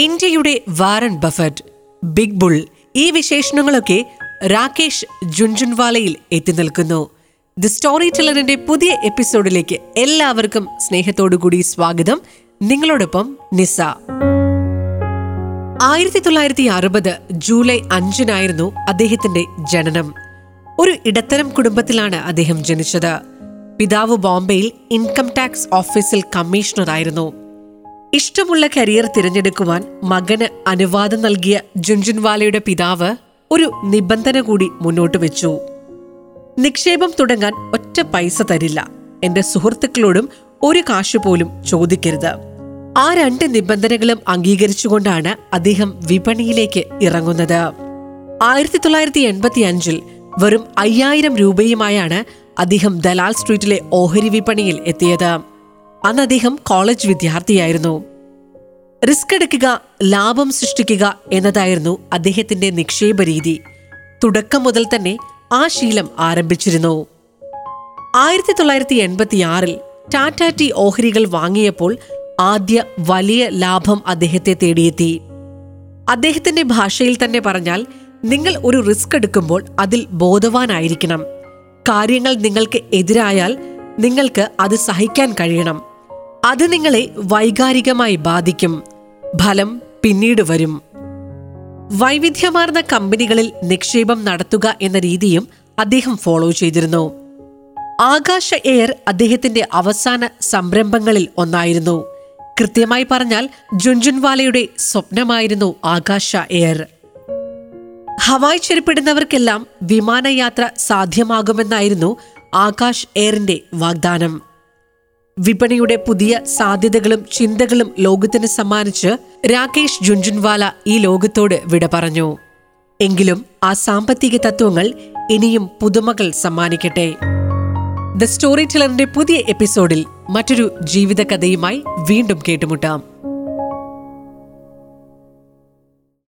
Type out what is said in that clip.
ഇന്ത്യയുടെ Warren Buffett big bull ഈ വിശേഷണങ്ങളൊക്കെ രാകേഷ് ജുൻജുൻവാലയിൽ എത്തി നിൽക്കുന്നു. ദി സ്റ്റോറി ടെല്ലറിന്റെ പുതിയ എപ്പിസോഡിലേക്ക് എല്ലാവർക്കും സ്നേഹത്തോടുകൂടി സ്വാഗതം. നിങ്ങളോടൊപ്പം നിസ. ആയിരത്തി തൊള്ളായിരത്തി അറുപത് ജൂലൈ അഞ്ചിനായിരുന്നു അദ്ദേഹത്തിന്റെ ജനനം. ഒരു ഇടത്തരം കുടുംബത്തിലാണ് അദ്ദേഹം ജനിച്ചത്. പിതാവ് ബോംബെയിൽ ഇൻകം ടാക്സ് ഓഫീസിൽ കമ്മീഷണറായിരുന്നു. ഇഷ്ടമുള്ള കരിയർ തിരഞ്ഞെടുക്കുവാൻ മകന് അനുവാദം നൽകിയ ജുൻജുൻവാലയുടെ പിതാവ് ഒരു നിബന്ധന കൂടി മുന്നോട്ട് വെച്ചു. നിക്ഷേപം തുടങ്ങാൻ ഒറ്റ പൈസ തരില്ല. എന്റെ സുഹൃത്തുക്കളോടും ഒരു കാശ് പോലും ചോദിക്കരുത്. ആ രണ്ട് നിബന്ധനകളും അംഗീകരിച്ചുകൊണ്ടാണ് അദ്ദേഹം വിപണിയിലേക്ക് ഇറങ്ങുന്നത്. ആയിരത്തി തൊള്ളായിരത്തി എൺപത്തി അഞ്ചിൽ വെറും അയ്യായിരം രൂപയുമായാണ് അദ്ദേഹം ദലാൽ സ്ട്രീറ്റിലെ ഓഹരി വിപണിയിൽ എത്തിയത്. അന്ന് അദ്ദേഹം കോളേജ് വിദ്യാർത്ഥിയായിരുന്നു. റിസ്ക് എടുക്കുക ലാഭം സൃഷ്ടിക്കുക എന്നതായിരുന്നു അദ്ദേഹത്തിന്റെ നിക്ഷേപ രീതി തുടക്കം മുതൽ തന്നെ ആ ശീലം ആരംഭിച്ചിരുന്നു. ആയിരത്തി തൊള്ളായിരത്തി എൺപത്തിയാറിൽ ടാറ്റ ടി ഓഹരികൾ വാങ്ങിയപ്പോൾ ആദ്യ വലിയ ലാഭം അദ്ദേഹത്തെ തേടിയെത്തി. അദ്ദേഹത്തിന്റെ ഭാഷയിൽ തന്നെ പറഞ്ഞാൽ നിങ്ങൾ ഒരു റിസ്ക് എടുക്കുമ്പോൾ അതിൽ ബോധവാനായിരിക്കണം. കാര്യങ്ങൾ നിങ്ങൾക്ക് എതിരായാൽ നിങ്ങൾക്ക് അത് സഹിക്കാൻ കഴിയണം. അത് നിങ്ങളെ വൈകാരികമായി ബാധിക്കും. ഫലം പിന്നീട് വരും. വൈവിധ്യമാർന്ന കമ്പനികളിൽ നിക്ഷേപം നടത്തുക എന്ന രീതിയും അദ്ദേഹം ഫോളോ ചെയ്തിരുന്നു. ആകാശ എയർ അദ്ദേഹത്തിന്റെ അവസാന സംരംഭങ്ങളിൽ ഒന്നായിരുന്നു. കൃത്യമായി പറഞ്ഞാൽ ജുൻജുൻവാലയുടെ സ്വപ്നമായിരുന്നു ആകാശ എയർ. ഹവായ് ചെരുപ്പിടുന്നവർക്കെല്ലാം വിമാനയാത്ര സാധ്യമാകുമെന്നായിരുന്നു ആകാശ് എയറിന്റെ വാഗ്ദാനം. വിപണിയുടെ പുതിയ സാധ്യതകളും ചിന്തകളും ലോകത്തിന് സമ്മാനിച്ച് രാകേഷ് ജുൻജുൻവാല ഈ ലോകത്തോട് വിട പറഞ്ഞു. എങ്കിലും ആ സാമ്പത്തിക തത്വങ്ങൾ ഇനിയും പുതുമകൾ സമ്മാനിക്കട്ടെ. ദ സ്റ്റോറി ടെലറിന്റെ പുതിയ എപ്പിസോഡിൽ മറ്റൊരു ജീവിതകഥയുമായി വീണ്ടും കേട്ടുമുട്ടാം.